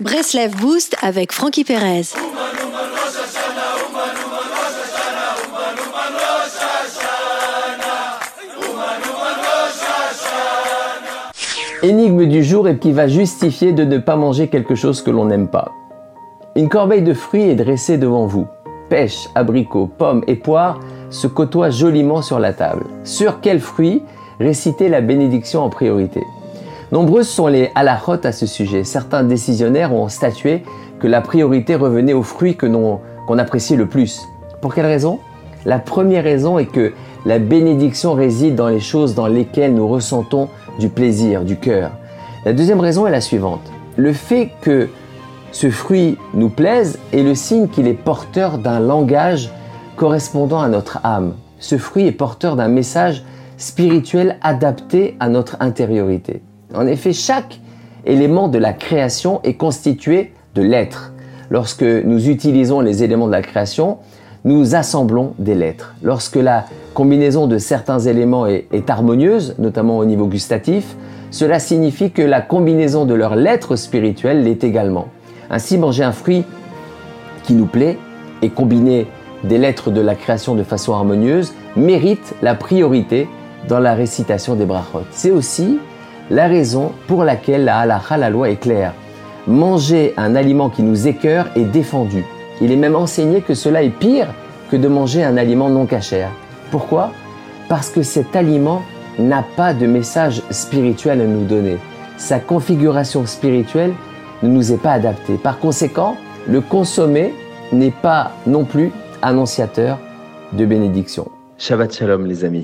Breslev Boost avec Frankie Perez. Énigme du jour et qui va justifier de ne pas manger quelque chose que l'on n'aime pas. Une corbeille de fruits est dressée devant vous. Pêche, abricots, pommes et poires se côtoient joliment sur la table. Sur quels fruits réciter la bénédiction en priorité? Nombreuses sont les halachot à ce sujet. Certains décisionnaires ont statué que la priorité revenait aux fruits qu'on apprécie le plus. Pour quelle raison? La première raison est que la bénédiction réside dans les choses dans lesquelles nous ressentons du plaisir, du cœur. La deuxième raison est la suivante. Le fait que ce fruit nous plaise est le signe qu'il est porteur d'un langage correspondant à notre âme. Ce fruit est porteur d'un message spirituel adapté à notre intériorité. En effet, chaque élément de la création est constitué de lettres. Lorsque nous utilisons les éléments de la création, nous assemblons des lettres. Lorsque la combinaison de certains éléments est, harmonieuse, notamment au niveau gustatif, cela signifie que la combinaison de leurs lettres spirituelles l'est également. Ainsi, manger un fruit qui nous plaît et combiner des lettres de la création de façon harmonieuse mérite la priorité dans la récitation des brachot. C'est aussi la raison pour laquelle la halakha, la loi est claire. Manger un aliment qui nous écœure est défendu. Il est même enseigné que cela est pire que de manger un aliment non cachère. Pourquoi? Parce que cet aliment n'a pas de message spirituel à nous donner. Sa configuration spirituelle ne nous est pas adaptée. Par conséquent, le consommer n'est pas non plus annonciateur de bénédiction. Shabbat Shalom les amis.